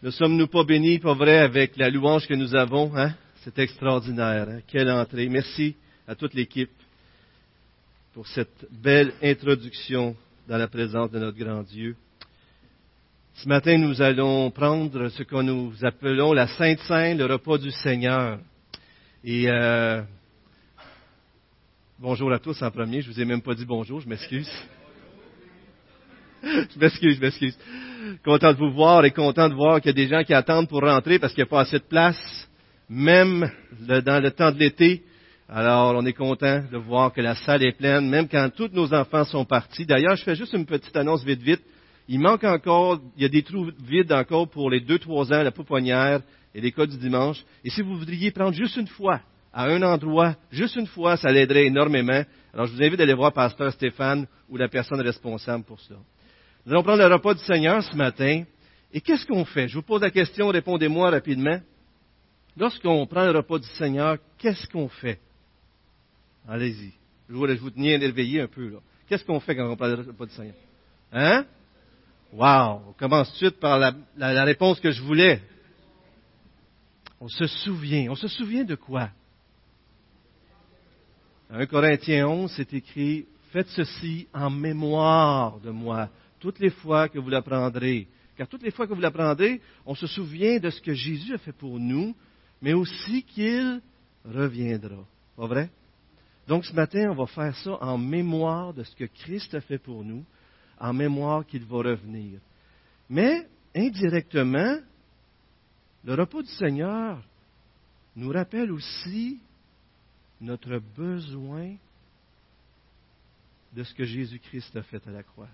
Ne sommes-nous pas bénis, pas vrai, avec la louange que nous avons? Hein? C'est extraordinaire. Hein? Quelle entrée. Merci à toute l'équipe pour cette belle introduction dans la présence de notre grand Dieu. Ce matin, nous allons prendre ce que nous appelons la Sainte Sainte, le repas du Seigneur. Et euh, bonjour à tous en premier. Je vous ai même pas dit bonjour, je m'excuse. je m'excuse, je m'excuse. Content de vous voir et content de voir qu'il y a des gens qui attendent pour rentrer parce qu'il n'y a pas assez de place, même dans le temps de l'été. Alors, on est content de voir que la salle est pleine, même quand tous nos enfants sont partis. D'ailleurs, je fais juste une petite annonce vite, vite. Il manque encore, il y a des trous vides encore pour les deux, trois ans, la pouponnière et l'école du dimanche. Et si vous voudriez prendre juste une fois, à un endroit, juste une fois, ça l'aiderait énormément. Alors, je vous invite à aller voir Pasteur Stéphane ou la personne responsable pour cela. Nous allons prendre le repas du Seigneur ce matin. Et qu'est-ce qu'on fait? Je vous pose la question, répondez-moi rapidement. Lorsqu'on prend le repas du Seigneur, qu'est-ce qu'on fait? Allez-y. Je voulais vous tenir éveillé un peu. Qu'est-ce qu'on fait quand on prend le repas du Seigneur? Hein? Wow! On commence tout de suite par la, la réponse que je voulais. On se souvient. On se souvient de quoi? 1 Corinthiens 11, c'est écrit, Faites ceci en mémoire de moi toutes les fois que vous l'apprendrez. Car toutes les fois que vous l'apprendrez, on se souvient de ce que Jésus a fait pour nous, mais aussi qu'il reviendra. Pas vrai? Donc ce matin, on va faire ça en mémoire de ce que Christ a fait pour nous, en mémoire qu'il va revenir. Mais, indirectement, le repos du Seigneur nous rappelle aussi notre besoin de ce que Jésus-Christ a fait à la croix.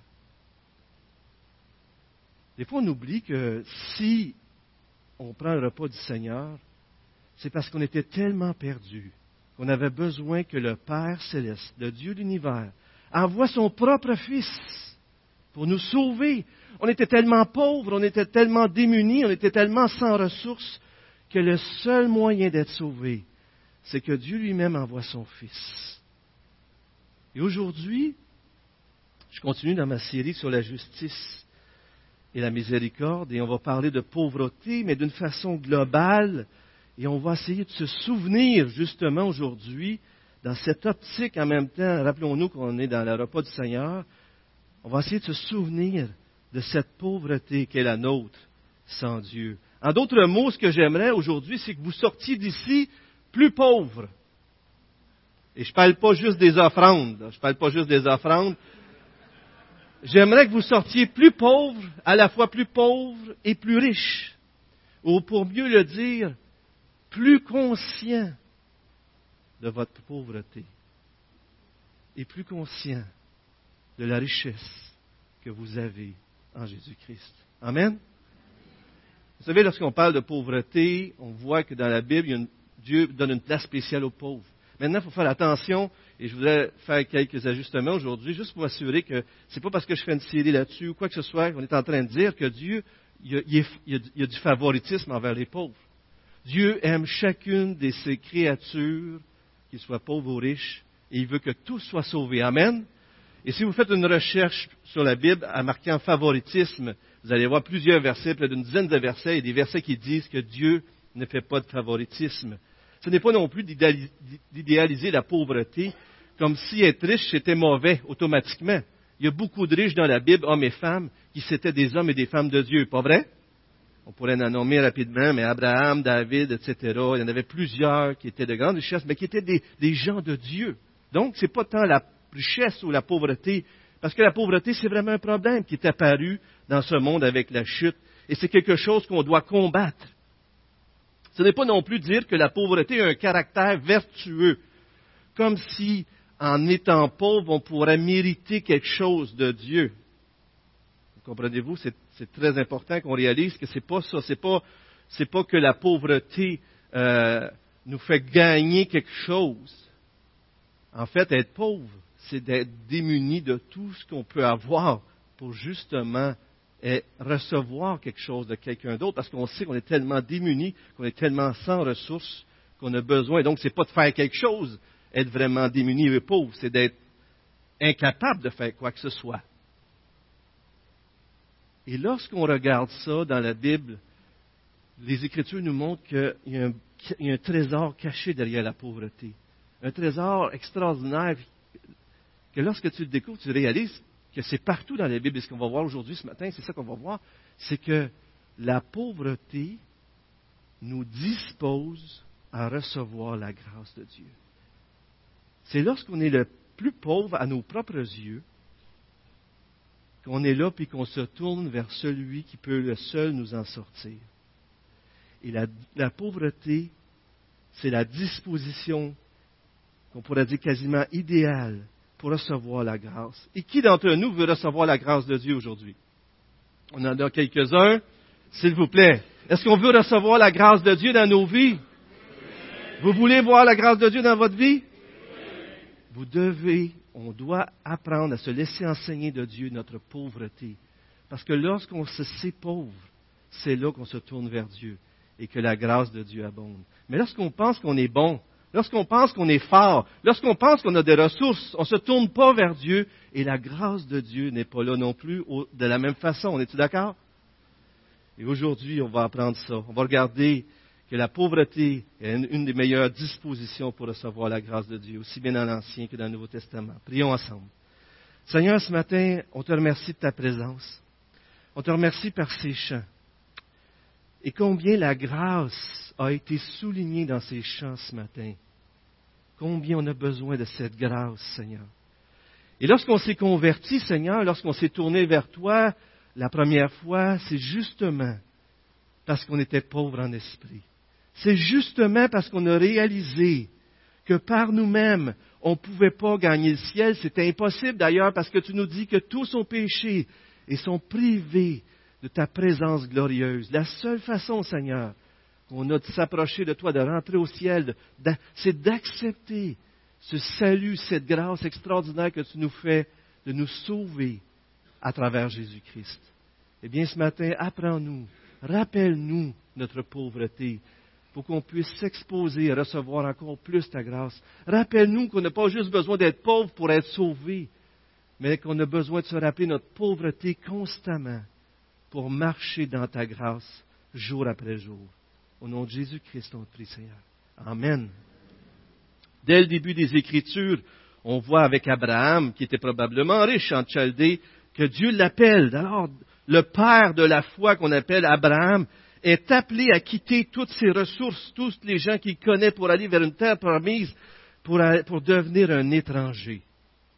Des fois, on oublie que si on prend le repas du Seigneur, c'est parce qu'on était tellement perdus qu'on avait besoin que le Père céleste, le Dieu de l'univers, envoie son propre Fils pour nous sauver. On était tellement pauvres, on était tellement démunis, on était tellement sans ressources que le seul moyen d'être sauvé, c'est que Dieu lui-même envoie son Fils. Et aujourd'hui, je continue dans ma série sur la justice et la miséricorde, et on va parler de pauvreté, mais d'une façon globale, et on va essayer de se souvenir justement aujourd'hui, dans cette optique en même temps, rappelons-nous qu'on est dans le repas du Seigneur, on va essayer de se souvenir de cette pauvreté qu'est la nôtre sans Dieu. En d'autres mots, ce que j'aimerais aujourd'hui, c'est que vous sortiez d'ici plus pauvres. Et je ne parle pas juste des offrandes, je ne parle pas juste des offrandes, J'aimerais que vous sortiez plus pauvre, à la fois plus pauvre et plus riche. Ou pour mieux le dire, plus conscient de votre pauvreté et plus conscient de la richesse que vous avez en Jésus-Christ. Amen? Vous savez, lorsqu'on parle de pauvreté, on voit que dans la Bible, Dieu donne une place spéciale aux pauvres. Maintenant, il faut faire attention, et je voudrais faire quelques ajustements aujourd'hui, juste pour m'assurer que ce n'est pas parce que je fais une série là-dessus ou quoi que ce soit qu'on est en train de dire que Dieu, il y, a, du favoritisme envers les pauvres. Dieu aime chacune de ses créatures, qu'ils soient pauvres ou riches, et il veut que tout soit sauvé. Amen. Et si vous faites une recherche sur la Bible en marquant favoritisme, vous allez voir plusieurs versets, près d'une dizaine de versets, et des versets qui disent que Dieu ne fait pas de favoritisme. Ce n'est pas non plus d'idéaliser la pauvreté comme si être riche c'était mauvais automatiquement. Il y a beaucoup de riches dans la Bible, hommes et femmes, qui c'étaient des hommes et des femmes de Dieu, pas vrai? On pourrait en nommer rapidement, mais Abraham, David, etc. Il y en avait plusieurs qui étaient de grandes richesses, mais qui étaient des, gens de Dieu. Donc, ce n'est pas tant la richesse ou la pauvreté, parce que la pauvreté, c'est vraiment un problème qui est apparu dans ce monde avec la chute, et c'est quelque chose qu'on doit combattre. Ce n'est pas non plus dire que la pauvreté a un caractère vertueux, comme si, en étant pauvre, on pourrait mériter quelque chose de Dieu. Comprenez-vous, c'est très important qu'on réalise que c'est pas ça, c'est pas, pas que la pauvreté euh, nous fait gagner quelque chose. En fait, être pauvre, c'est d'être démuni de tout ce qu'on peut avoir pour justement et recevoir quelque chose de quelqu'un d'autre, parce qu'on sait qu'on est tellement démunis, qu'on est tellement sans ressources, qu'on a besoin. Donc, ce n'est pas de faire quelque chose, être vraiment démuni et pauvre, c'est d'être incapable de faire quoi que ce soit. Et lorsqu'on regarde ça dans la Bible, les Écritures nous montrent qu'il y, a un trésor caché derrière la pauvreté. Un trésor extraordinaire que lorsque tu le découvres, tu réalises que c'est partout dans la Bible. Et ce qu'on va voir aujourd'hui, ce matin, c'est ça qu'on va voir, c'est que la pauvreté nous dispose à recevoir la grâce de Dieu. C'est lorsqu'on est le plus pauvre à nos propres yeux qu'on est là puis qu'on se tourne vers celui qui peut le seul nous en sortir. Et la, la pauvreté, c'est la disposition qu'on pourrait dire quasiment idéale pour recevoir la grâce. Et qui d'entre nous veut recevoir la grâce de Dieu aujourd'hui? On en a quelques-uns. S'il vous plaît. Est-ce qu'on veut recevoir la grâce de Dieu dans nos vies? Vous voulez voir la grâce de Dieu dans votre vie? Vous devez, on doit apprendre à se laisser enseigner de Dieu notre pauvreté. Parce que lorsqu'on se sait pauvre, c'est là qu'on se tourne vers Dieu et que la grâce de Dieu abonde. Mais lorsqu'on pense qu'on est bon, lorsqu'on pense qu'on est fort, lorsqu'on pense qu'on a des ressources, on ne se tourne pas vers Dieu et la grâce de Dieu n'est pas là non plus de la même façon. On est-tu d'accord? Et aujourd'hui, on va apprendre ça. On va regarder que la pauvreté est une, des meilleures dispositions pour recevoir la grâce de Dieu, aussi bien dans l'Ancien que dans le Nouveau Testament. Prions ensemble. Seigneur, ce matin, on te remercie de ta présence. On te remercie par ces chants. Et combien la grâce a été soulignée dans ces chants ce matin. Combien on a besoin de cette grâce, Seigneur. Et lorsqu'on s'est converti, Seigneur, lorsqu'on s'est tourné vers toi la première fois, c'est justement parce qu'on était pauvre en esprit. C'est justement parce qu'on a réalisé que par nous-mêmes, on ne pouvait pas gagner le ciel. C'était impossible d'ailleurs parce que tu nous dis que tous ont péché et sont privés de ta présence glorieuse. La seule façon, Seigneur, qu'on a de s'approcher de toi, de rentrer au ciel, c'est d'accepter ce salut, cette grâce extraordinaire que tu nous fais de nous sauver à travers Jésus-Christ. Eh bien, ce matin, apprends-nous, rappelle-nous notre pauvreté, pour qu'on puisse s'exposer et recevoir encore plus ta grâce. Rappelle-nous qu'on n'a pas juste besoin d'être pauvre pour être sauvé, mais qu'on a besoin de se rappeler notre pauvreté constamment pour marcher dans ta grâce jour après jour. Au nom de Jésus-Christ, on Seigneur. Amen. Dès le début des Écritures, on voit avec Abraham, qui était probablement riche en Chaldée, que Dieu l'appelle. Alors, le père de la foi qu'on appelle Abraham, est appelé à quitter toutes ses ressources, tous les gens qu'il connaît pour aller vers une terre promise, pour devenir un étranger.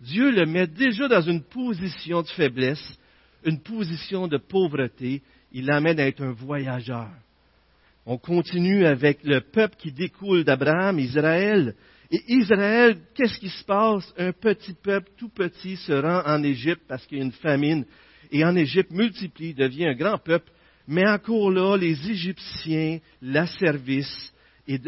Dieu le met déjà dans une position de faiblesse, une position de pauvreté. Il l'amène à être un voyageur. On continue avec le peuple qui découle d'Abraham, Israël. Et Israël, qu'est-ce qui se passe? Un petit peuple tout petit se rend en Égypte parce qu'il y a une famine. Et en Égypte multiplie, devient un grand peuple. Mais encore là, les Égyptiens l'asservissent et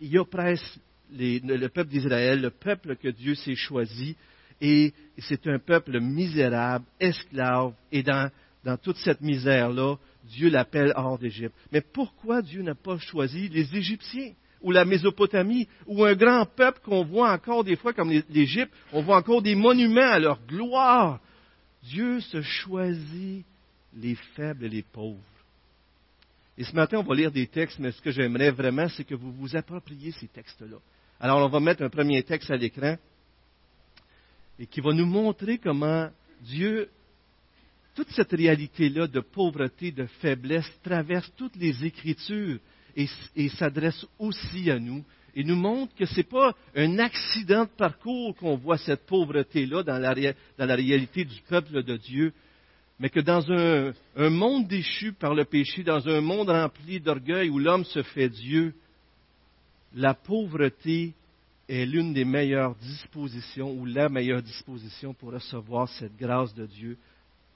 ils oppressent le peuple d'Israël, le peuple que Dieu s'est choisi. Et c'est un peuple misérable, esclave. Et dans toute cette misère-là, Dieu l'appelle hors d'Égypte. Mais pourquoi Dieu n'a pas choisi les Égyptiens ou la Mésopotamie ou un grand peuple qu'on voit encore des fois comme l'Égypte, on voit encore des monuments à leur gloire. Dieu se choisit les faibles et les pauvres. Et ce matin, on va lire des textes, mais ce que j'aimerais vraiment, c'est que vous vous appropriez ces textes-là. Alors, on va mettre un premier texte à l'écran et qui va nous montrer comment Dieu, toute cette réalité-là de pauvreté, de faiblesse, traverse toutes les Écritures et, s'adresse aussi à nous et nous montre que ce n'est pas un accident de parcours qu'on voit cette pauvreté-là dans la réalité du peuple de Dieu, mais que dans un, monde déchu par le péché, dans un monde rempli d'orgueil où l'homme se fait Dieu, la pauvreté est l'une des meilleures dispositions ou la meilleure disposition pour recevoir cette grâce de Dieu,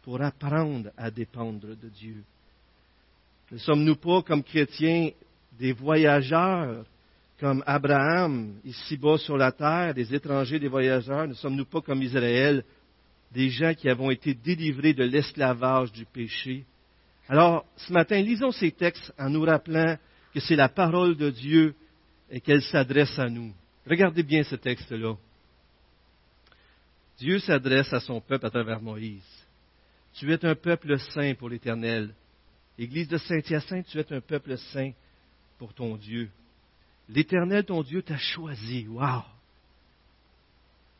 pour apprendre à dépendre de Dieu. Ne sommes-nous pas, comme chrétiens, des voyageurs comme Abraham, ici-bas sur la terre, des étrangers, des voyageurs, ne sommes-nous pas comme Israël, des gens qui avons été délivrés de l'esclavage du péché? Alors, ce matin, lisons ces textes en nous rappelant que c'est la parole de Dieu et qu'elle s'adresse à nous. Regardez bien ce texte-là. Dieu s'adresse à son peuple à travers Moïse. Tu es un peuple saint pour l'Éternel. Église de Saint-Hyacinthe, tu es un peuple saint pour ton Dieu. L'Éternel, ton Dieu, t'a choisi. Wow!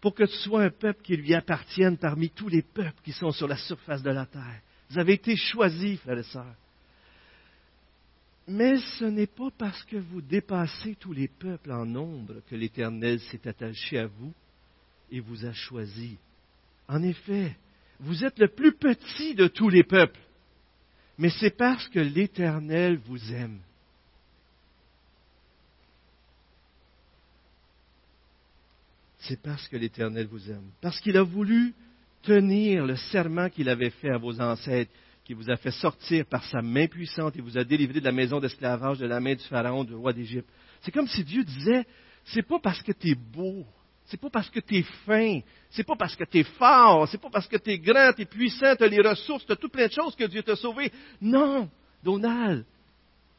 Pour que tu sois un peuple qui lui appartienne parmi tous les peuples qui sont sur la surface de la terre. Vous avez été choisis, frères et sœurs. Mais ce n'est pas parce que vous dépassez tous les peuples en nombre que l'Éternel s'est attaché à vous et vous a choisi. En effet, vous êtes le plus petit de tous les peuples, mais c'est parce que l'Éternel vous aime. C'est parce que l'Éternel vous aime. Parce qu'il a voulu tenir le serment qu'il avait fait à vos ancêtres qui vous a fait sortir par sa main puissante et vous a délivré de la maison d'esclavage, de la main du Pharaon, du roi d'Égypte. C'est comme si Dieu disait, c'est pas parce que tu es beau, c'est pas parce que tu es fin, c'est pas parce que tu es fort, c'est pas parce que tu es grand, tu es puissant, tu as les ressources, tu as tout plein de choses que Dieu t'a sauvé. Non, Donald,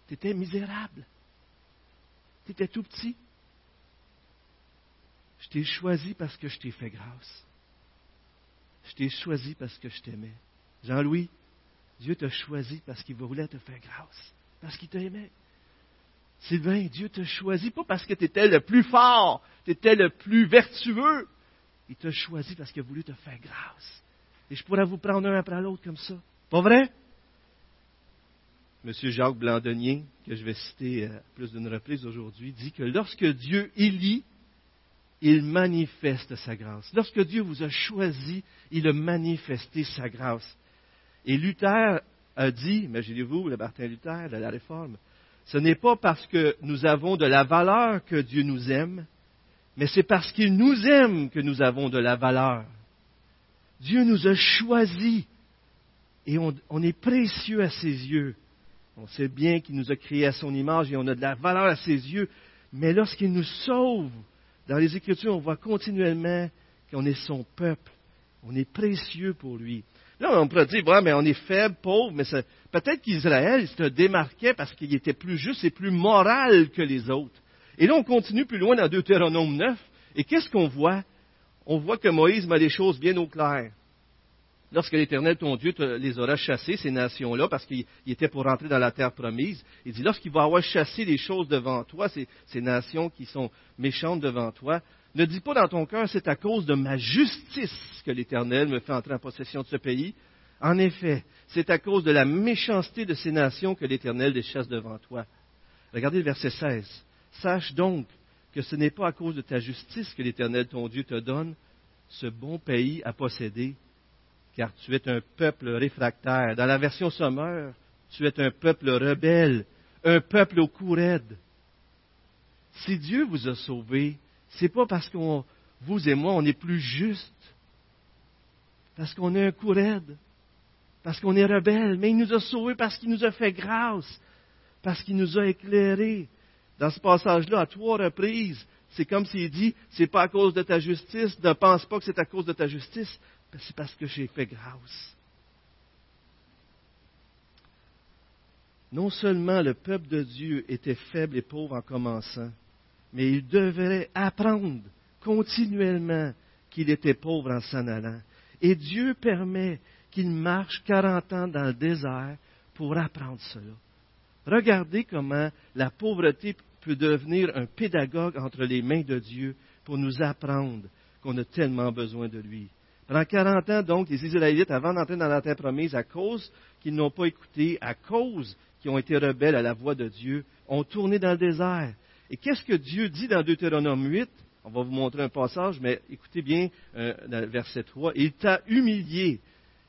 tu étais misérable. Tu étais tout petit. Je t'ai choisi parce que je t'ai fait grâce. Je t'ai choisi parce que je t'aimais. Jean-Louis, Dieu t'a choisi parce qu'il voulait te faire grâce, parce qu'il t'aimait. Sylvain, Dieu t'a choisi pas parce que tu étais le plus fort, tu étais le plus vertueux. Il t'a choisi parce qu'il a voulu te faire grâce. Et je pourrais vous prendre un après l'autre comme ça. Pas vrai? Monsieur Jacques Blandonnier, que je vais citer à plus d'une reprise aujourd'hui, dit que lorsque Dieu élit, il manifeste sa grâce. Lorsque Dieu vous a choisi, il a manifesté sa grâce. Et Luther a dit, imaginez-vous, le Martin Luther de la Réforme, ce n'est pas parce que nous avons de la valeur que Dieu nous aime, mais c'est parce qu'il nous aime que nous avons de la valeur. Dieu nous a choisis et on, est précieux à ses yeux. On sait bien qu'il nous a créés à son image et on a de la valeur à ses yeux, mais lorsqu'il nous sauve, dans les Écritures, on voit continuellement qu'on est son peuple. On est précieux pour lui. Là, on pourrait dire, ouais, mais on est faible, pauvre, mais peut-être qu'Israël se démarquait parce qu'il était plus juste et plus moral que les autres. Et là, on continue plus loin dans Deutéronome 9. Et qu'est-ce qu'on voit? On voit que Moïse met les choses bien au clair. Lorsque l'Éternel, ton Dieu, les aura chassés, ces nations-là, parce qu'il était pour rentrer dans la terre promise, il dit, lorsqu'il va avoir chassé les choses devant toi, ces nations qui sont méchantes devant toi, ne dis pas dans ton cœur, c'est à cause de ma justice que l'Éternel me fait entrer en possession de ce pays. En effet, c'est à cause de la méchanceté de ces nations que l'Éternel les chasse devant toi. Regardez le verset 16. Sache donc que ce n'est pas à cause de ta justice que l'Éternel ton Dieu te donne ce bon pays à posséder, car tu es un peuple réfractaire. Dans la version sommaire, tu es un peuple rebelle, un peuple au cou. Si Dieu vous a sauvé, c'est pas parce qu'on, vous et moi, on est plus juste, parce qu'on a un coup raide, parce qu'on est rebelle, mais il nous a sauvés parce qu'il nous a fait grâce, parce qu'il nous a éclairés. Dans ce passage-là, à trois reprises, c'est comme s'il dit, c'est pas à cause de ta justice, ne pense pas que c'est à cause de ta justice, c'est parce que j'ai fait grâce. Non seulement le peuple de Dieu était faible et pauvre en commençant, mais il devrait apprendre continuellement qu'il était pauvre en s'en allant. Et Dieu permet qu'il marche 40 ans dans le désert pour apprendre cela. Regardez comment la pauvreté peut devenir un pédagogue entre les mains de Dieu pour nous apprendre qu'on a tellement besoin de lui. Pendant 40 ans, donc, les Israélites, avant d'entrer dans la terre promise, à cause qu'ils n'ont pas écouté, à cause qu'ils ont été rebelles à la voix de Dieu, ont tourné dans le désert. Et qu'est-ce que Dieu dit dans Deutéronome 8 On va vous montrer un passage, mais écoutez bien euh, le verset 3. Il t'a humilié.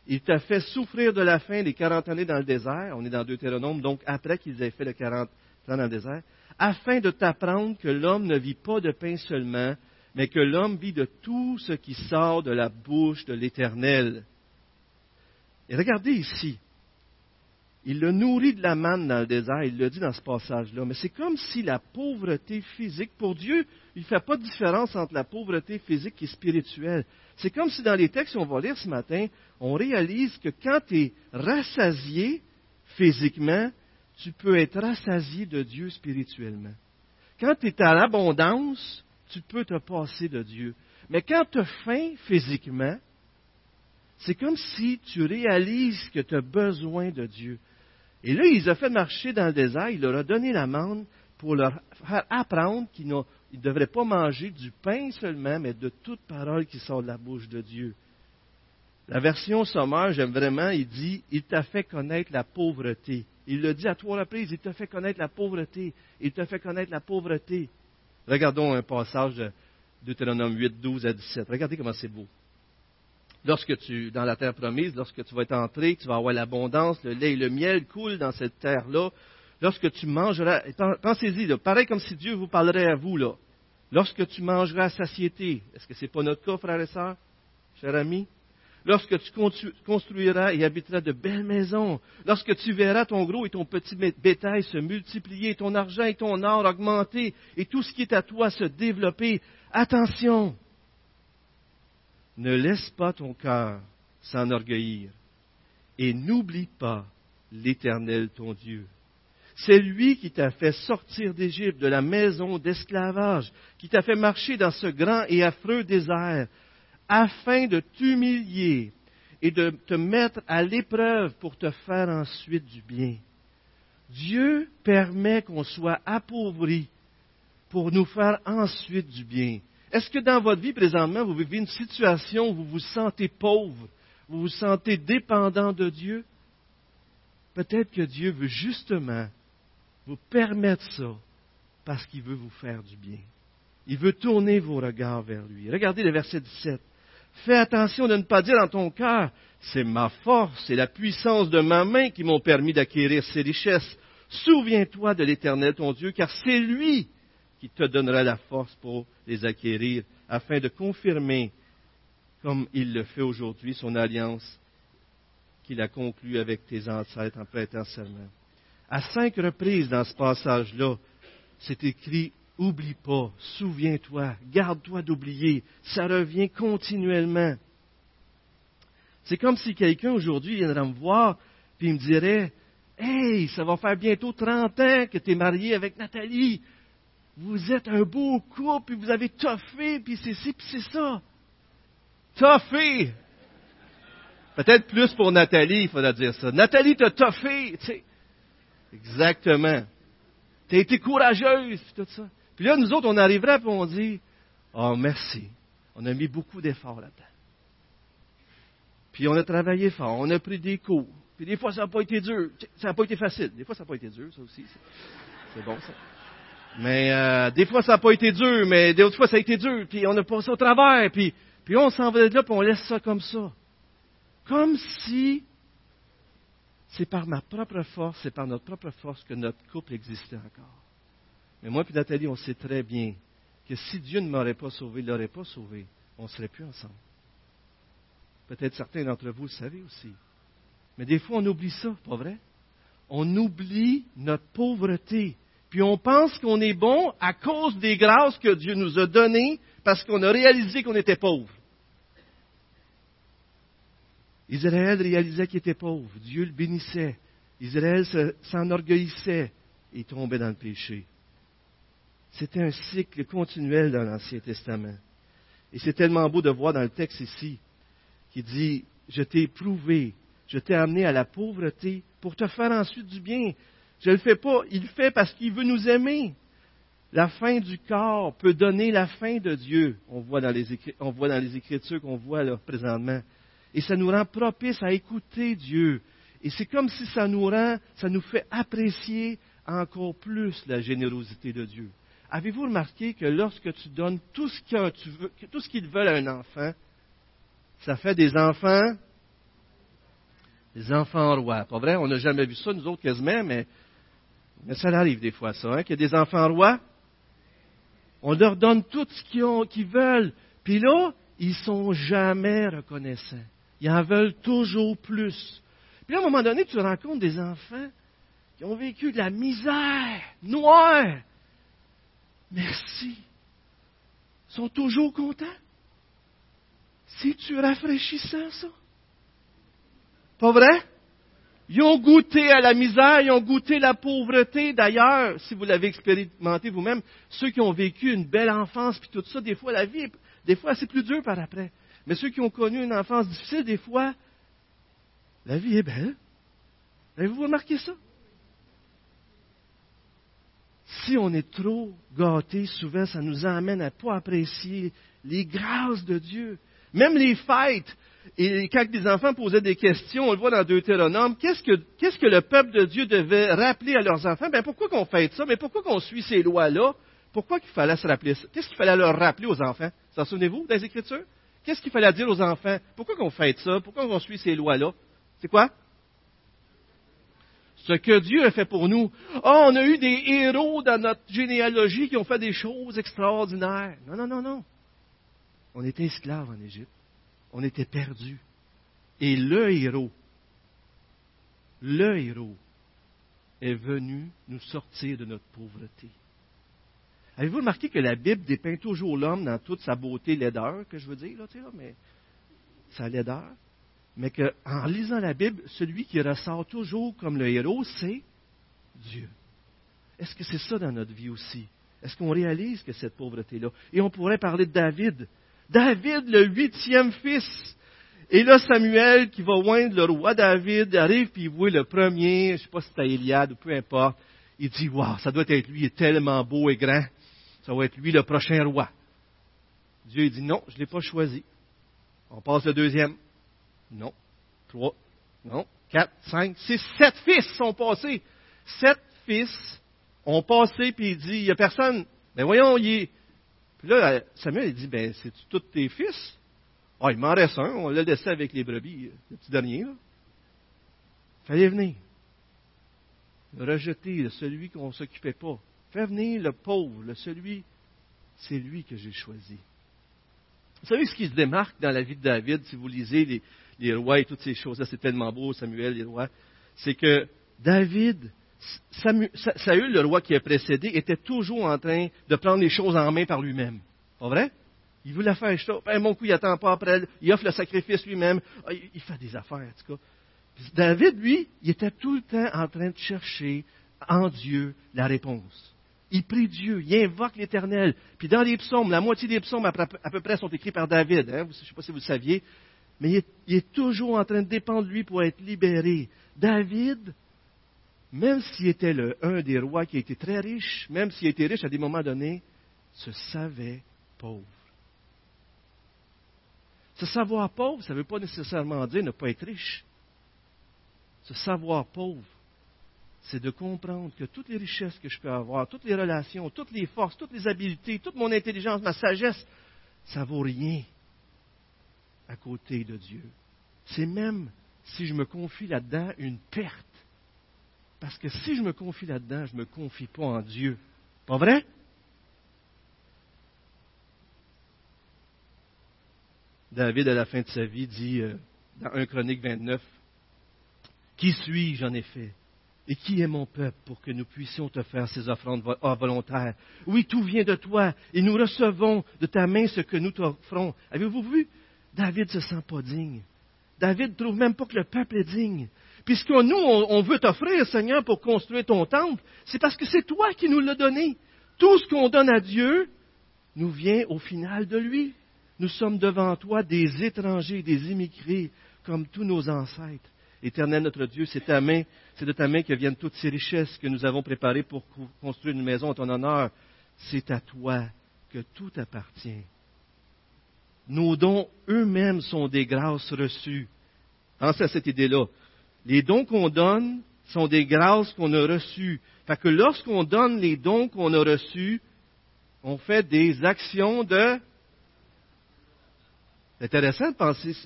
Il t'a fait souffrir de la faim les 40 années dans le désert. On est dans Deutéronome, donc après qu'ils aient fait les 40 ans dans le désert. Afin de t'apprendre que l'homme ne vit pas de pain seulement, mais que l'homme vit de tout ce qui sort de la bouche de l'Éternel. Et regardez ici, il le nourrit de la manne dans le désert, il le dit dans ce passage-là. Mais c'est comme si la pauvreté physique, pour Dieu, il ne fait pas de différence entre la pauvreté physique et spirituelle. C'est comme si dans les textes qu'on va lire ce matin, on réalise que quand tu es rassasié physiquement, tu peux être rassasié de Dieu spirituellement. Quand tu es à l'abondance, tu peux te passer de Dieu. Mais quand tu as faim physiquement, c'est comme si tu réalises que tu as besoin de Dieu. Et là, il les a fait marcher dans le désert, il leur a donné l'amende pour leur faire apprendre qu'ils ne devraient pas manger du pain seulement, mais de toute parole qui sort de la bouche de Dieu. La version sommaire, j'aime vraiment, il dit, il t'a fait connaître la pauvreté. Il le dit à trois reprises, il t'a fait connaître la pauvreté. Il t'a fait connaître la pauvreté. Regardons un passage de Deutéronome 8, 12 à 17. Regardez comment c'est beau. Lorsque tu, dans la terre promise, lorsque tu vas être entré, tu vas avoir l'abondance, le lait et le miel coulent dans cette terre-là. Lorsque tu mangeras, pensez-y, pareil comme si Dieu vous parlerait à vous, là. Lorsque tu mangeras à satiété, est-ce que ce n'est pas notre cas, frères et sœurs, chers amis? Lorsque tu construiras et habiteras de belles maisons, lorsque tu verras ton gros et ton petit bétail se multiplier, ton argent et ton or augmenter, et tout ce qui est à toi se développer, attention, ne laisse pas ton cœur s'enorgueillir et n'oublie pas l'Éternel ton Dieu. C'est lui qui t'a fait sortir d'Égypte, de la maison d'esclavage, qui t'a fait marcher dans ce grand et affreux désert, afin de t'humilier et de te mettre à l'épreuve pour te faire ensuite du bien. Dieu permet qu'on soit appauvri pour nous faire ensuite du bien. Est-ce que dans votre vie présentement, vous vivez une situation où vous vous sentez pauvre, vous vous sentez dépendant de Dieu? Peut-être que Dieu veut justement vous permettre ça parce qu'il veut vous faire du bien. Il veut tourner vos regards vers lui. Regardez le verset 17. Fais attention de ne pas dire dans ton cœur, c'est ma force et la puissance de ma main qui m'ont permis d'acquérir ces richesses. Souviens-toi de l'Éternel ton Dieu, car c'est lui qui te donnera la force pour les acquérir, afin de confirmer, comme il le fait aujourd'hui, son alliance qu'il a conclue avec tes ancêtres en prêtant serment. À cinq reprises dans ce passage-là, c'est écrit Oublie pas, souviens-toi, garde-toi d'oublier. Ça revient continuellement. C'est comme si quelqu'un aujourd'hui viendrait me voir et me dirait Hey, ça va faire bientôt 30 ans que tu es marié avec Nathalie vous êtes un beau couple, puis vous avez toffé, puis c'est ci, puis c'est ça. Toffé! Peut-être plus pour Nathalie, il faudra dire ça. Nathalie t'a toffé, tu. Exactement. T'as été courageuse, puis tout ça. Puis là, nous autres, on arriverait, puis on dit, oh, merci. On a mis beaucoup d'efforts là-dedans. Puis on a travaillé fort, on a pris des cours. Puis des fois, ça n'a pas été dur. Ça n'a pas été facile. Des fois, ça n'a pas été dur, ça aussi. C'est bon, ça. Mais euh, des fois, ça n'a pas été dur, mais d'autres fois, ça a été dur, puis on a passé au travers, puis, puis on s'en va de là, puis on laisse ça comme ça. Comme si c'est par ma propre force, c'est par notre propre force que notre couple existait encore. Mais moi et Nathalie, on sait très bien que si Dieu ne m'aurait pas sauvé, ne l'aurait pas sauvé, on ne serait plus ensemble. Peut-être certains d'entre vous le savez aussi. Mais des fois, on oublie ça, pas vrai? On oublie notre pauvreté puis on pense qu'on est bon à cause des grâces que Dieu nous a données parce qu'on a réalisé qu'on était pauvre. Israël réalisait qu'il était pauvre. Dieu le bénissait. Israël s'enorgueillissait et tombait dans le péché. C'était un cycle continuel dans l'Ancien Testament. Et c'est tellement beau de voir dans le texte ici qui dit, je t'ai éprouvé, je t'ai amené à la pauvreté pour te faire ensuite du bien. Je ne le fais pas, il le fait parce qu'il veut nous aimer. La fin du corps peut donner la fin de Dieu, on voit dans les, on voit dans les Écritures qu'on voit là présentement. Et ça nous rend propice à écouter Dieu. Et c'est comme si ça nous rend, ça nous fait apprécier encore plus la générosité de Dieu. Avez-vous remarqué que lorsque tu donnes tout ce qu'ils veulent à un enfant, ça fait des enfants, des enfants rois. Pas vrai? On n'a jamais vu ça, nous autres, quasiment, mais mais ça arrive des fois, ça, hein, qu'il y a des enfants rois. On leur donne tout ce qu'ils veulent. Puis là, ils sont jamais reconnaissants. Ils en veulent toujours plus. Puis à un moment donné, tu rencontres des enfants qui ont vécu de la misère noire. Merci. Ils sont toujours contents. C'est-tu rafraîchissant, ça? Pas vrai? Ils ont goûté à la misère, ils ont goûté la pauvreté. D'ailleurs, si vous l'avez expérimenté vous-même, ceux qui ont vécu une belle enfance, puis tout ça, des fois, la vie, des fois, c'est plus dur par après. Mais ceux qui ont connu une enfance difficile, des fois, la vie est belle. Avez-vous remarqué ça? Si on est trop gâté, souvent, ça nous amène à ne pas apprécier les grâces de Dieu. Même les fêtes, et quand les enfants posaient des questions, on le voit dans Deutéronome, qu'est-ce que, le peuple de Dieu devait rappeler à leurs enfants? Ben, pourquoi qu'on fait ça? Mais pourquoi qu'on suit ces lois-là? Pourquoi qu'il fallait se rappeler ça? Qu'est-ce qu'il fallait leur rappeler aux enfants? S'en souvenez-vous des Écritures? Qu'est-ce qu'il fallait dire aux enfants? Pourquoi qu'on fait ça? Pourquoi qu'on suit ces lois-là? C'est quoi? Ce que Dieu a fait pour nous. Oh, on a eu des héros dans notre généalogie qui ont fait des choses extraordinaires. Non, non, non, non. On était esclaves en Égypte. On était perdus. Et le héros, le héros est venu nous sortir de notre pauvreté. Avez-vous remarqué que la Bible dépeint toujours l'homme dans toute sa beauté laideur, que je veux dire, là, tu sais, là, mais sa laideur, mais qu'en lisant la Bible, celui qui ressort toujours comme le héros, c'est Dieu. Est-ce que c'est ça dans notre vie aussi? Est-ce qu'on réalise que cette pauvreté-là? Et on pourrait parler de David. David, le huitième fils. Et là, Samuel, qui va oindre le roi David, arrive puis il voit le premier, je sais pas si c'était Eliade ou peu importe. Il dit, waouh, ça doit être lui, il est tellement beau et grand. Ça va être lui le prochain roi. Dieu dit, non, je ne l'ai pas choisi. On passe le deuxième. Non. Trois. Non. Quatre, cinq, six, sept fils sont passés. Sept fils ont passé, puis il dit, il n'y a personne. Ben voyons, il est, puis là, Samuel, il dit, ben, c'est-tu tous tes fils? Ah, il m'en reste un, on l'a laissé avec les brebis, le petit dernier, là. Fallait venir. Rejeter celui qu'on ne s'occupait pas. Fais venir le pauvre, le celui, c'est lui que j'ai choisi. Vous savez ce qui se démarque dans la vie de David, si vous lisez les, les rois et toutes ces choses-là, c'est tellement beau, Samuel, les rois, c'est que David Saül, le roi qui a précédé, était toujours en train de prendre les choses en main par lui-même. Pas vrai? Il voulait faire ça. Ben, mon coup, il attend pas après. Il offre le sacrifice lui-même. Ah, il fait des affaires, en tout cas. David, lui, il était tout le temps en train de chercher en Dieu la réponse. Il prie Dieu, il invoque l'Éternel. Puis dans les psaumes, la moitié des psaumes à peu près sont écrits par David. Hein? Je ne sais pas si vous le saviez. Mais il est, il est toujours en train de dépendre de lui pour être libéré. David, même s'il était le, un des rois qui était très riche, même s'il était riche à des moments donnés, se savait pauvre. Se savoir pauvre, ça ne veut pas nécessairement dire ne pas être riche. Se savoir pauvre, c'est de comprendre que toutes les richesses que je peux avoir, toutes les relations, toutes les forces, toutes les habiletés, toute mon intelligence, ma sagesse, ça vaut rien à côté de Dieu. C'est même, si je me confie là-dedans, une perte. Parce que si je me confie là-dedans, je ne me confie pas en Dieu. Pas vrai? David, à la fin de sa vie, dit euh, dans 1 Chronique 29, Qui suis-je en effet? Et qui est mon peuple pour que nous puissions te faire ces offrandes volontaires? Oui, tout vient de toi, et nous recevons de ta main ce que nous t'offrons. Avez-vous vu? David ne se sent pas digne. David ne trouve même pas que le peuple est digne. Puisque nous, on, veut t'offrir, Seigneur, pour construire ton temple, c'est parce que c'est toi qui nous l'as donné. Tout ce qu'on donne à Dieu nous vient au final de lui. Nous sommes devant toi des étrangers, des immigrés, comme tous nos ancêtres. Éternel notre Dieu, c'est ta main, c'est de ta main que viennent toutes ces richesses que nous avons préparées pour construire une maison en ton honneur. C'est à toi que tout appartient. Nos dons eux-mêmes sont des grâces reçues. Pensez à cette idée-là. Les dons qu'on donne sont des grâces qu'on a reçues. Fait que lorsqu'on donne les dons qu'on a reçus, on fait des actions de. C'est intéressant de penser.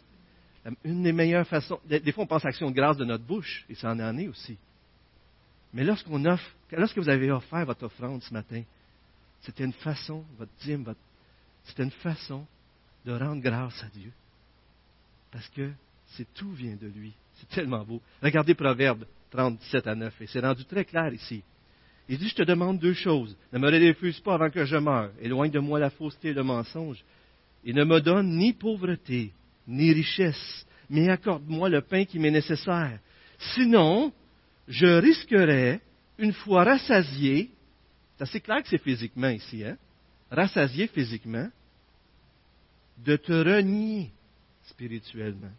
Une des meilleures façons. Des fois, on pense action de grâce de notre bouche, et ça en est aussi. Mais lorsqu'on offre, lorsque vous avez offert votre offrande ce matin, c'était une façon, votre dîme, votre, c'était une façon de rendre grâce à Dieu. Parce que c'est tout vient de lui. C'est tellement beau. Regardez Proverbe 37 à 9, et c'est rendu très clair ici. Il dit, je te demande deux choses. Ne me refuse pas avant que je meure. Éloigne de moi la fausseté et le mensonge. Et ne me donne ni pauvreté, ni richesse, mais accorde-moi le pain qui m'est nécessaire. Sinon, je risquerais, une fois rassasié, c'est assez clair que c'est physiquement ici, hein? Rassasié physiquement, de te renier spirituellement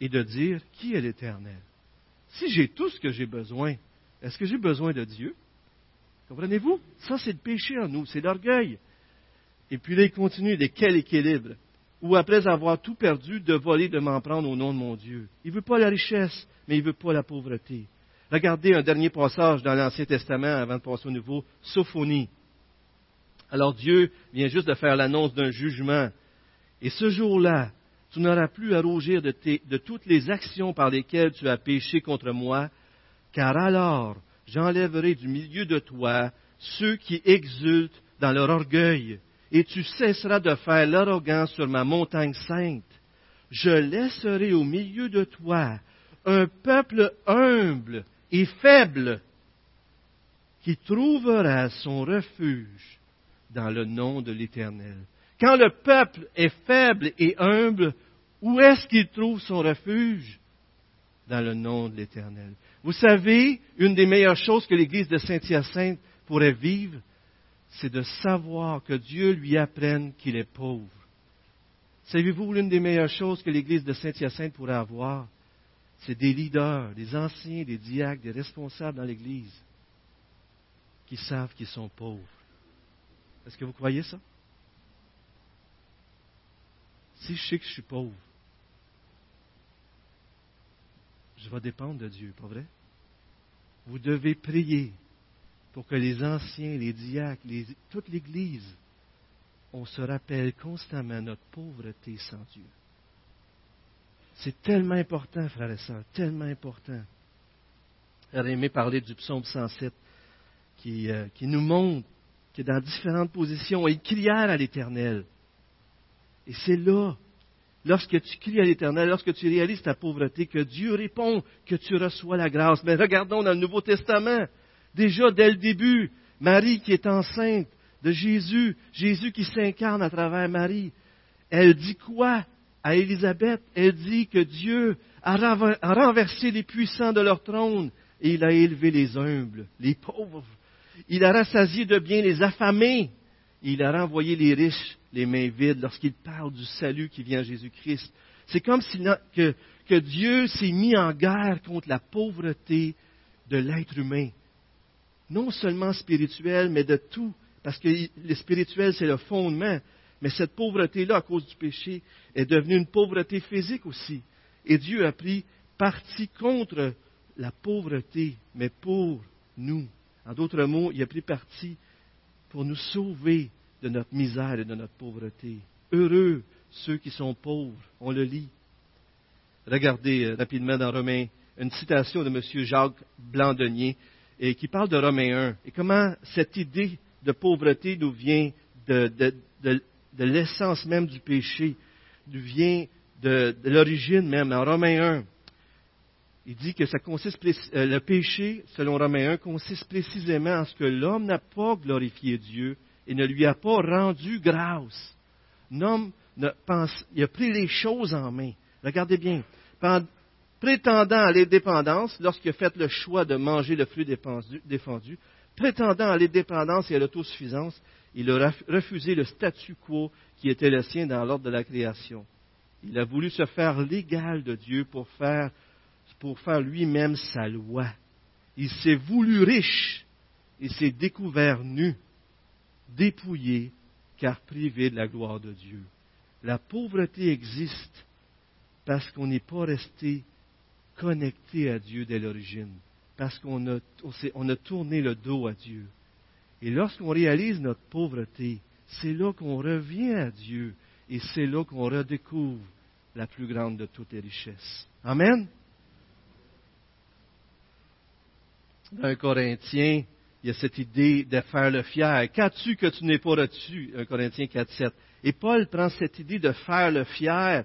et de dire qui est l'Éternel? Si j'ai tout ce que j'ai besoin, est-ce que j'ai besoin de Dieu? Comprenez-vous? Ça, c'est le péché en nous, c'est l'orgueil. Et puis là, il continue, de quel équilibre? Ou après avoir tout perdu, de voler, de m'en prendre au nom de mon Dieu. Il ne veut pas la richesse, mais il ne veut pas la pauvreté. Regardez un dernier passage dans l'Ancien Testament avant de passer au Nouveau, Sophonie. Alors Dieu vient juste de faire l'annonce d'un jugement. Et ce jour-là, tu n'auras plus à rougir de, toutes les actions par lesquelles tu as péché contre moi, car alors j'enlèverai du milieu de toi ceux qui exultent dans leur orgueil, et tu cesseras de faire l'arrogance sur ma montagne sainte. Je laisserai au milieu de toi un peuple humble et faible qui trouvera son refuge dans le nom de l'Éternel. Quand le peuple est faible et humble, où est-ce qu'il trouve son refuge? Dans le nom de l'Éternel. Vous savez, une des meilleures choses que l'Église de Saint-Hyacinthe pourrait vivre, c'est de savoir que Dieu lui apprenne qu'il est pauvre. Savez-vous l'une des meilleures choses que l'Église de Saint-Hyacinthe pourrait avoir C'est des leaders, des anciens, des diacres, des responsables dans l'Église qui savent qu'ils sont pauvres. Est-ce que vous croyez ça? Si je sais que je suis pauvre, je vais dépendre de Dieu, pas vrai? Vous devez prier pour que les anciens, les diacres, toute l'Église, on se rappelle constamment notre pauvreté sans Dieu. C'est tellement important, frères et sœurs, tellement important. J'aurais aimé parler du psaume 107 qui, euh, qui nous montre que dans différentes positions, il crièrent à l'Éternel. Et c'est là lorsque tu cries à l'Éternel, lorsque tu réalises ta pauvreté, que Dieu répond, que tu reçois la grâce. Mais regardons dans le Nouveau Testament, déjà dès le début, Marie qui est enceinte de Jésus, Jésus qui s'incarne à travers Marie, elle dit quoi à Élisabeth? Elle dit que Dieu a renversé les puissants de leur trône et il a élevé les humbles, les pauvres. Il a rassasié de bien les affamés. Il a renvoyé les riches les mains vides lorsqu'il parle du salut qui vient à Jésus-Christ. C'est comme si que Dieu s'est mis en guerre contre la pauvreté de l'être humain. Non seulement spirituel, mais de tout. Parce que le spirituel, c'est le fondement. Mais cette pauvreté-là, à cause du péché, est devenue une pauvreté physique aussi. Et Dieu a pris parti contre la pauvreté, mais pour nous. En d'autres mots, il a pris parti pour nous sauver de notre misère et de notre pauvreté. Heureux ceux qui sont pauvres. On le lit. Regardez euh, rapidement dans Romains une citation de M. Jacques Blandonnier et qui parle de Romains 1 et comment cette idée de pauvreté nous vient de, l'essence même du péché, nous vient de, l'origine même. En Romains 1, il dit que ça consiste, euh, le péché, selon Romains 1, consiste précisément en ce que l'homme n'a pas glorifié Dieu et ne lui a pas rendu grâce. Il a pris les choses en main. Regardez bien. prétendant à l'indépendance, lorsqu'il a fait le choix de manger le fruit défendu, prétendant à l'indépendance et à l'autosuffisance, il a refusé le statu quo qui était le sien dans l'ordre de la création. Il a voulu se faire l'égal de Dieu pour faire, pour faire lui-même sa loi. Il s'est voulu riche et s'est découvert nu dépouillé car privé de la gloire de Dieu. La pauvreté existe parce qu'on n'est pas resté connecté à Dieu dès l'origine, parce qu'on a, tourné le dos à Dieu. Et lorsqu'on réalise notre pauvreté, c'est là qu'on revient à Dieu et c'est là qu'on redécouvre la plus grande de toutes les richesses. Amen. Dans Corinthien, il y a cette idée de faire le fier. Qu'as-tu que tu n'es pas reçu? 1 Corinthiens 4, 7. Et Paul prend cette idée de faire le fier.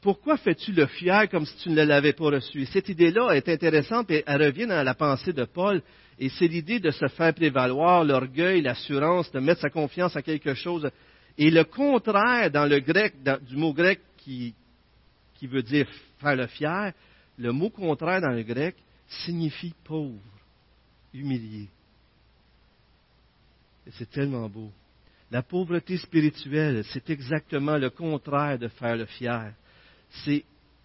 Pourquoi fais-tu le fier comme si tu ne l'avais pas reçu? Cette idée-là est intéressante et elle revient dans la pensée de Paul. Et c'est l'idée de se faire prévaloir, l'orgueil, l'assurance, de mettre sa confiance en quelque chose. Et le contraire dans le grec, du mot grec qui, qui veut dire faire le fier, le mot contraire dans le grec signifie pauvre, humilié. Et c'est tellement beau. La pauvreté spirituelle, c'est exactement le contraire de faire le fier.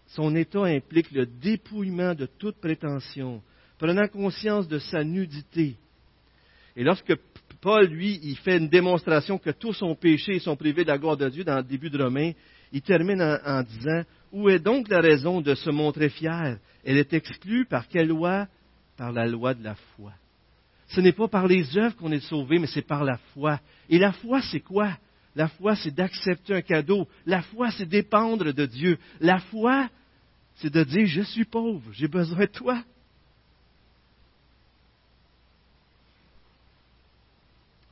Son état implique le dépouillement de toute prétention, prenant conscience de sa nudité. Et lorsque Paul, lui, il fait une démonstration que tous son péché sont privés de la gloire de Dieu dans le début de Romains, il termine en, disant, où est donc la raison de se montrer fier? Elle est exclue par quelle loi? Par la loi de la foi. Ce n'est pas par les œuvres qu'on est sauvé, mais c'est par la foi. Et la foi, c'est quoi? La foi, c'est d'accepter un cadeau. La foi, c'est dépendre de Dieu. La foi, c'est de dire, je suis pauvre, j'ai besoin de toi.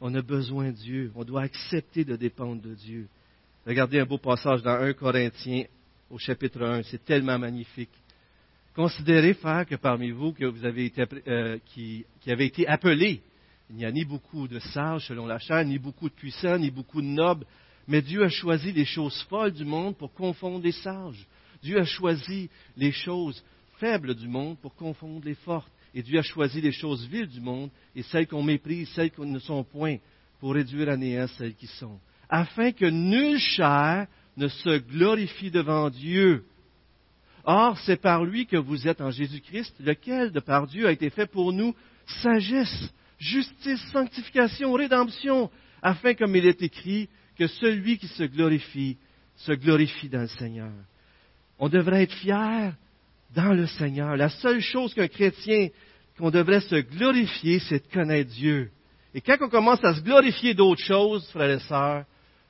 On a besoin de Dieu. On doit accepter de dépendre de Dieu. Regardez un beau passage dans 1 Corinthiens au chapitre 1. C'est tellement magnifique. Considérez, frère, que parmi vous que vous avez été, euh, qui, qui avez été appelés, il n'y a ni beaucoup de sages selon la chair, ni beaucoup de puissants, ni beaucoup de nobles, mais Dieu a choisi les choses folles du monde pour confondre les sages. Dieu a choisi les choses faibles du monde pour confondre les fortes. Et Dieu a choisi les choses viles du monde et celles qu'on méprise, celles qui ne sont point, pour réduire à néant celles qui sont. Afin que nulle chair ne se glorifie devant Dieu. Or, c'est par lui que vous êtes en Jésus-Christ, lequel, de par Dieu, a été fait pour nous sagesse, justice, sanctification, rédemption, afin, comme il est écrit, que celui qui se glorifie se glorifie dans le Seigneur. On devrait être fier dans le Seigneur. La seule chose qu'un chrétien, qu'on devrait se glorifier, c'est de connaître Dieu. Et quand on commence à se glorifier d'autres choses, frères et sœurs,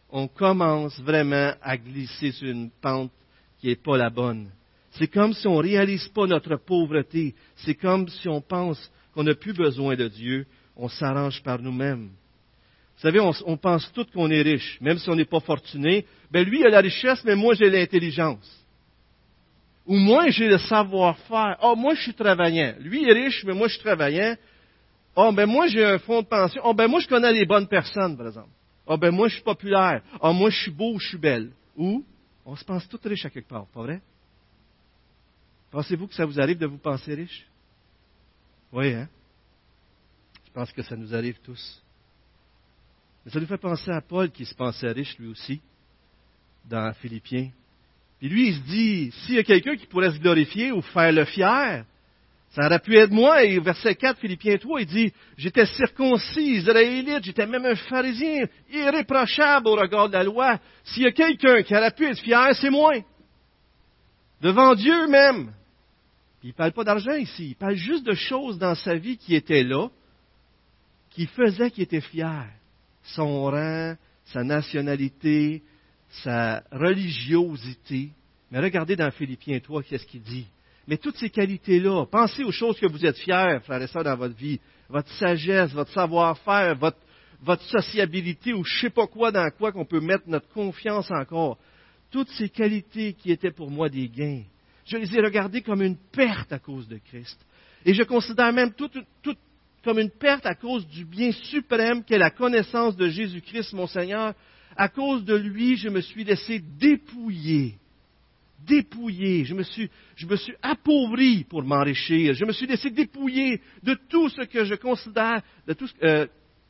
on commence vraiment à glisser sur une pente qui n'est pas la bonne. C'est comme si on ne réalise pas notre pauvreté. C'est comme si on pense qu'on n'a plus besoin de Dieu. On s'arrange par nous-mêmes. Vous savez, on, pense tous qu'on est riche, même si on n'est pas fortuné. Ben lui, il a la richesse, mais moi, j'ai l'intelligence. Ou moi, j'ai le savoir-faire. Oh, moi, je suis travaillant. Lui, est riche, mais moi, je suis travaillant. Oh, ben moi, j'ai un fonds de pension. Oh, ben moi, je connais les bonnes personnes, par exemple. Oh, ben moi, je suis populaire. Oh, moi, je suis beau je suis belle. Ou, on se pense tout riche à quelque part, pas vrai? Pensez-vous que ça vous arrive de vous penser riche? Oui, hein? Je pense que ça nous arrive tous. Mais ça nous fait penser à Paul qui se pensait riche lui aussi, dans Philippiens. Puis lui, il se dit, s'il y a quelqu'un qui pourrait se glorifier ou faire le fier, ça aurait pu être moi. Et verset 4, Philippiens 3, il dit, j'étais circoncis, israélite, j'étais même un pharisien, irréprochable au regard de la loi. S'il y a quelqu'un qui aurait pu être fier, c'est moi. Devant Dieu même. Il ne parle pas d'argent ici, il parle juste de choses dans sa vie qui étaient là, qui faisaient qu'il était fier. Son rang, sa nationalité, sa religiosité. Mais regardez dans Philippiens 3, qu'est-ce qu'il dit? Mais toutes ces qualités-là, pensez aux choses que vous êtes fiers, frères et sœurs, dans votre vie. Votre sagesse, votre savoir-faire, votre, votre sociabilité ou je ne sais pas quoi dans quoi qu'on peut mettre notre confiance encore. Toutes ces qualités qui étaient pour moi des gains, je les ai regardées comme une perte à cause de Christ. Et je considère même tout, tout comme une perte à cause du bien suprême qu'est la connaissance de Jésus-Christ, mon Seigneur, à cause de lui, je me suis laissé dépouiller. Dépouiller. Je me suis, je me suis appauvri pour m'enrichir. Je me suis laissé dépouiller de tout ce que je considère, de tout, euh,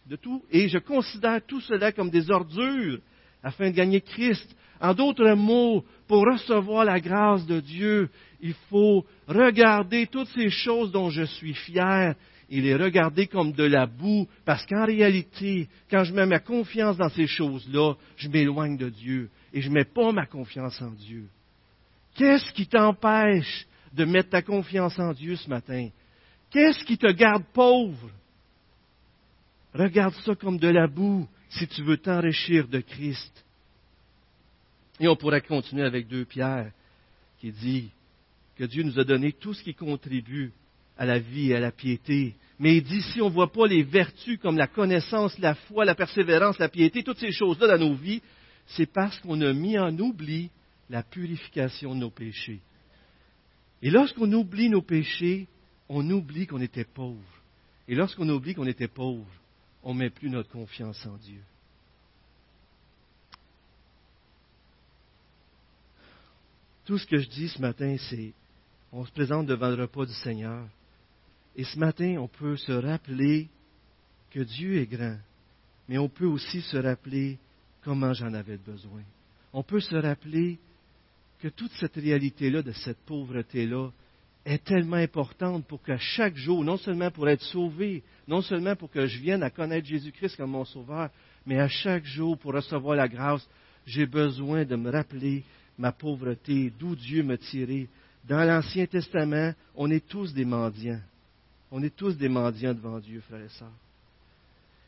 de tout, et je considère tout cela comme des ordures afin de gagner Christ. En d'autres mots, pour recevoir la grâce de Dieu, il faut regarder toutes ces choses dont je suis fier et les regarder comme de la boue, parce qu'en réalité, quand je mets ma confiance dans ces choses-là, je m'éloigne de Dieu et je ne mets pas ma confiance en Dieu. Qu'est-ce qui t'empêche de mettre ta confiance en Dieu ce matin? Qu'est-ce qui te garde pauvre? Regarde ça comme de la boue si tu veux t'enrichir de Christ. Et on pourrait continuer avec deux pierres qui dit que Dieu nous a donné tout ce qui contribue à la vie et à la piété. Mais il dit, si on ne voit pas les vertus comme la connaissance, la foi, la persévérance, la piété, toutes ces choses-là dans nos vies, c'est parce qu'on a mis en oubli la purification de nos péchés. Et lorsqu'on oublie nos péchés, on oublie qu'on était pauvre. Et lorsqu'on oublie qu'on était pauvre, on ne met plus notre confiance en Dieu. Tout ce que je dis ce matin, c'est on se présente devant le repas du Seigneur. Et ce matin, on peut se rappeler que Dieu est grand, mais on peut aussi se rappeler comment j'en avais besoin. On peut se rappeler que toute cette réalité-là, de cette pauvreté-là, est tellement importante pour que chaque jour, non seulement pour être sauvé, non seulement pour que je vienne à connaître Jésus-Christ comme mon sauveur, mais à chaque jour pour recevoir la grâce, j'ai besoin de me rappeler ma pauvreté, d'où Dieu m'a tiré. Dans l'Ancien Testament, on est tous des mendiants. On est tous des mendiants devant Dieu, frères et sœurs.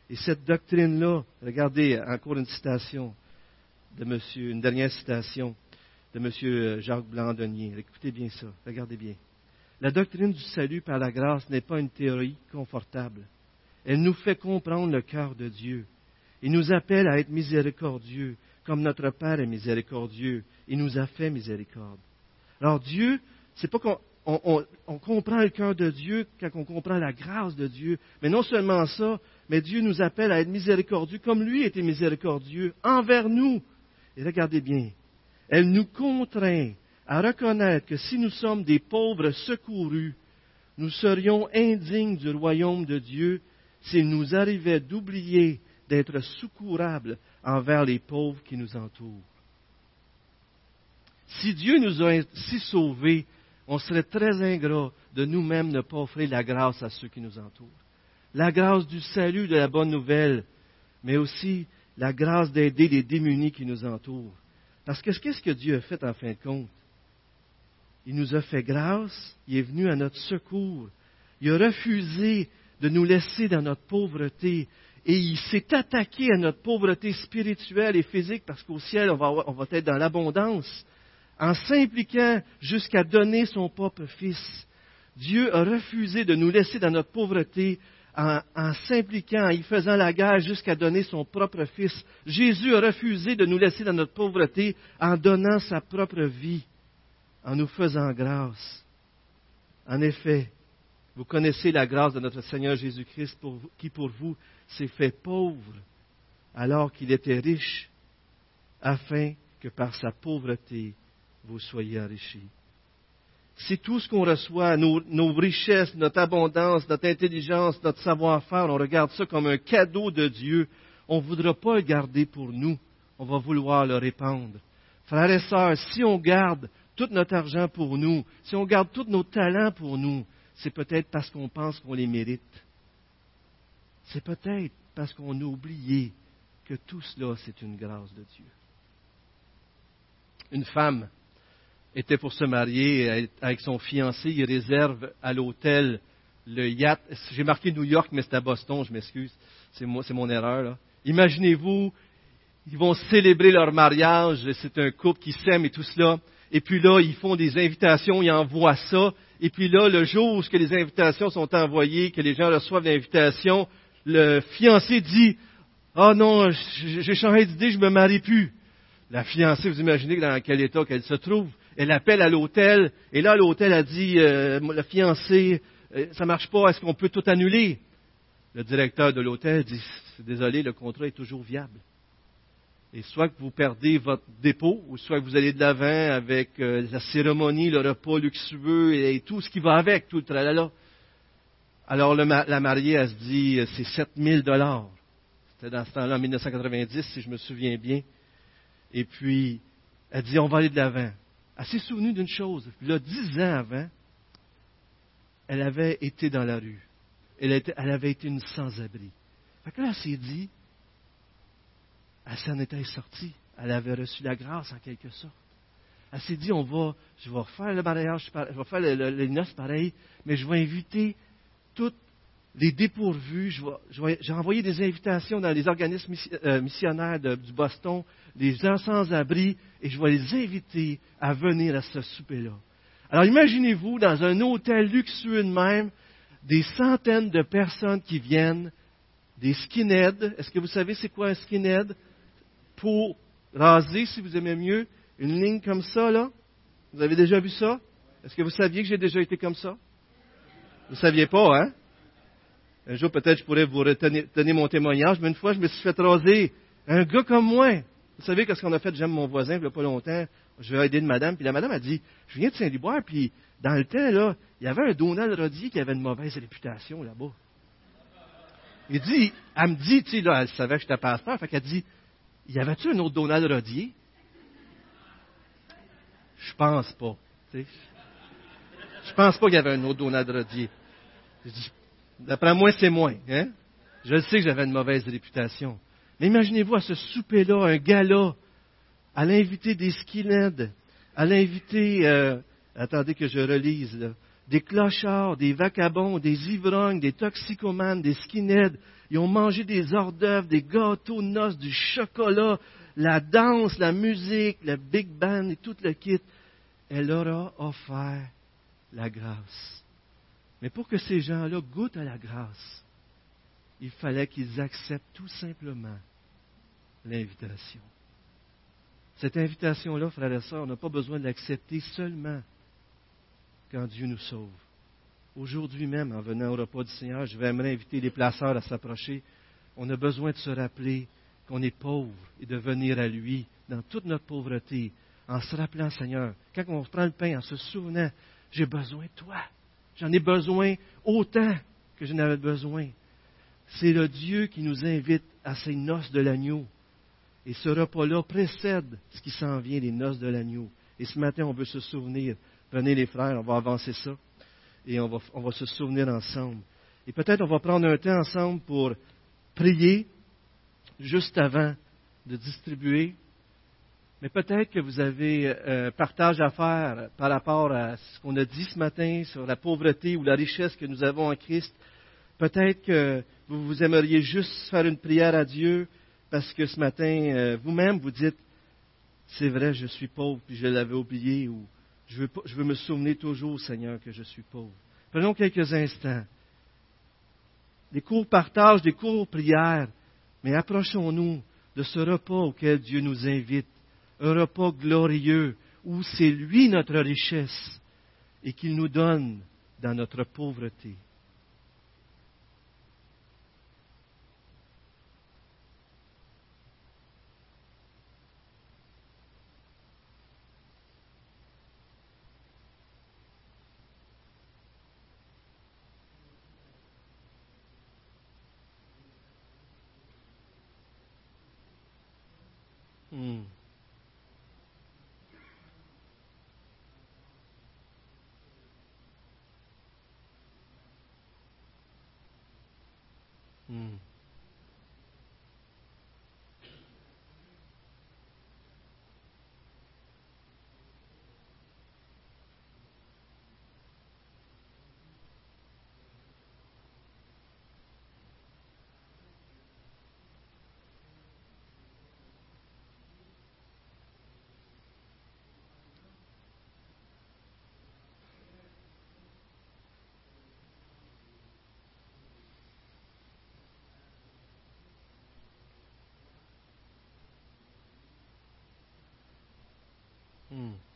Et cette doctrine-là, regardez encore une citation de monsieur, une dernière citation de M. Jacques Blandonnier. Écoutez bien ça, regardez bien. La doctrine du salut par la grâce n'est pas une théorie confortable. Elle nous fait comprendre le cœur de Dieu. Il nous appelle à être miséricordieux, comme notre Père est miséricordieux. Il nous a fait miséricorde. Alors Dieu, c'est pas qu'on on, comprend le cœur de Dieu quand on comprend la grâce de Dieu, mais non seulement ça, mais Dieu nous appelle à être miséricordieux comme lui était miséricordieux envers nous. Et regardez bien, elle nous contraint à reconnaître que si nous sommes des pauvres secourus, nous serions indignes du royaume de Dieu s'il nous arrivait d'oublier d'être secourables envers les pauvres qui nous entourent. Si Dieu nous a ainsi sauvés, on serait très ingrat de nous-mêmes ne pas offrir la grâce à ceux qui nous entourent. La grâce du salut, de la bonne nouvelle, mais aussi la grâce d'aider les démunis qui nous entourent. Parce que qu'est-ce que Dieu a fait en fin de compte? Il nous a fait grâce, il est venu à notre secours. Il a refusé de nous laisser dans notre pauvreté. Et il s'est attaqué à notre pauvreté spirituelle et physique parce qu'au ciel, on va, être dans l'abondance. En s'impliquant jusqu'à donner son propre Fils. Dieu a refusé de nous laisser dans notre pauvreté en s'impliquant, en y faisant la guerre jusqu'à donner son propre Fils. Jésus a refusé de nous laisser dans notre pauvreté en donnant sa propre vie en nous faisant grâce. En effet, vous connaissez la grâce de notre Seigneur Jésus-Christ qui pour vous s'est fait pauvre alors qu'il était riche, afin que par sa pauvreté vous soyez enrichis. Si tout ce qu'on reçoit, nos, richesses, notre abondance, notre intelligence, notre savoir-faire, on regarde ça comme un cadeau de Dieu, on ne voudra pas le garder pour nous, on va vouloir le répandre. Frères et sœurs, si on garde tout notre argent pour nous, si on garde tous nos talents pour nous, c'est peut-être parce qu'on pense qu'on les mérite. C'est peut-être parce qu'on a oublié que tout cela, c'est une grâce de Dieu. Une femme était pour se marier avec son fiancé, il réserve à l'hôtel le yacht. J'ai marqué New York, mais c'est à Boston, je m'excuse. C'est, mon erreur. Imaginez-vous, ils vont célébrer leur mariage, c'est un couple qui s'aime et tout cela. Et puis là, ils font des invitations, ils envoient ça. Et puis là, le jour où les invitations sont envoyées, que les gens reçoivent l'invitation, le fiancé dit, ah non, j'ai changé d'idée, je me marie plus. La fiancée, vous imaginez dans quel état qu'elle se trouve. Elle appelle à l'hôtel, et là, l'hôtel a dit, euh, le fiancé, euh, ça marche pas, est-ce qu'on peut tout annuler? Le directeur de l'hôtel dit, désolé, le contrat est toujours viable. Et soit que vous perdez votre dépôt, ou soit que vous allez de l'avant avec euh, la cérémonie, le repas luxueux et, tout ce qui va avec, tout le tralala. Alors la mariée, elle se dit, euh, c'est 7000 dollars. C'était dans ce temps-là, en 1990, si je me souviens bien. Et puis, elle dit, on va aller de l'avant. Elle s'est souvenue d'une chose. Là, dix ans avant, elle avait été dans la rue. Elle, elle avait été une sans-abri. Fait que là, elle s'est dit, elle s'en était sortie. Elle avait reçu la grâce en quelque sorte. Elle s'est dit, on va, je vais refaire le mariage, je vais faire les noces pareil, mais je vais inviter toutes les dépourvus. J'ai envoyé des invitations dans les organismes euh, missionnaires du Boston, les gens sans abri, et je vais les inviter à venir à ce souper-là. Alors imaginez-vous, dans un hôtel luxueux de même, des centaines de personnes qui viennent, des skinheads. Est-ce que vous savez c'est quoi un skinhead? Pour raser, si vous aimez mieux, une ligne comme ça, là. Vous avez déjà vu ça? Est-ce que vous saviez que j'ai déjà été comme ça? Vous ne saviez pas, hein? Un jour, peut-être, je pourrais vous retenir, mon témoignage, mais une fois, je me suis fait raser. Un gars comme moi. Vous savez qu'est-ce qu'on a fait? J'aime mon voisin, il n'y a pas longtemps. Je vais aider une madame, puis la madame a dit, je viens de Saint-Liboire, puis dans le temps, là, il y avait un Donald Rodier qui avait une mauvaise réputation là-bas. Il dit, elle me dit, tu sais, elle savait que j'étais pasteur, fait qu'elle dit, y avait-tu un autre Donald Rodier? Je pense pas. Je Je pense pas qu'il y avait un autre Donald Rodier. D'après moi, c'est moins. Hein? Je sais que j'avais une mauvaise réputation. Mais imaginez-vous à ce souper-là, un gala, à l'inviter des skinheads, à l'inviter, euh, attendez que je relise, là, des clochards, des vacabons, des ivrognes, des toxicomanes, des skinheads. Ils ont mangé des hors d'œuvre, des gâteaux de noces, du chocolat, la danse, la musique, le big band et tout le kit. Elle leur a offert la grâce. Mais pour que ces gens-là goûtent à la grâce, il fallait qu'ils acceptent tout simplement l'invitation. Cette invitation-là, frères et sœurs, on n'a pas besoin de l'accepter seulement quand Dieu nous sauve. Aujourd'hui même, en venant au repas du Seigneur, je vais inviter les placeurs à s'approcher. On a besoin de se rappeler qu'on est pauvre et de venir à lui dans toute notre pauvreté, en se rappelant, Seigneur, quand on prend le pain, en se souvenant, j'ai besoin de toi. J'en ai besoin autant que je n'avais besoin. C'est le Dieu qui nous invite à ces noces de l'agneau. Et ce repas-là précède ce qui s'en vient, les noces de l'agneau. Et ce matin, on veut se souvenir. Prenez les frères, on va avancer ça. Et on va, on va se souvenir ensemble. Et peut-être on va prendre un temps ensemble pour prier juste avant de distribuer. Mais peut-être que vous avez un partage à faire par rapport à ce qu'on a dit ce matin sur la pauvreté ou la richesse que nous avons en Christ. Peut-être que vous, vous aimeriez juste faire une prière à Dieu parce que ce matin, euh, vous-même, vous dites, c'est vrai, je suis pauvre, puis je l'avais oublié, ou je veux, me souvenir toujours, Seigneur, que je suis pauvre. Prenons quelques instants. Des courts partages, des courts prières, mais approchons-nous de ce repas auquel Dieu nous invite, un repas glorieux, où c'est lui notre richesse et qu'il nous donne dans notre pauvreté. 嗯。嗯。Mm.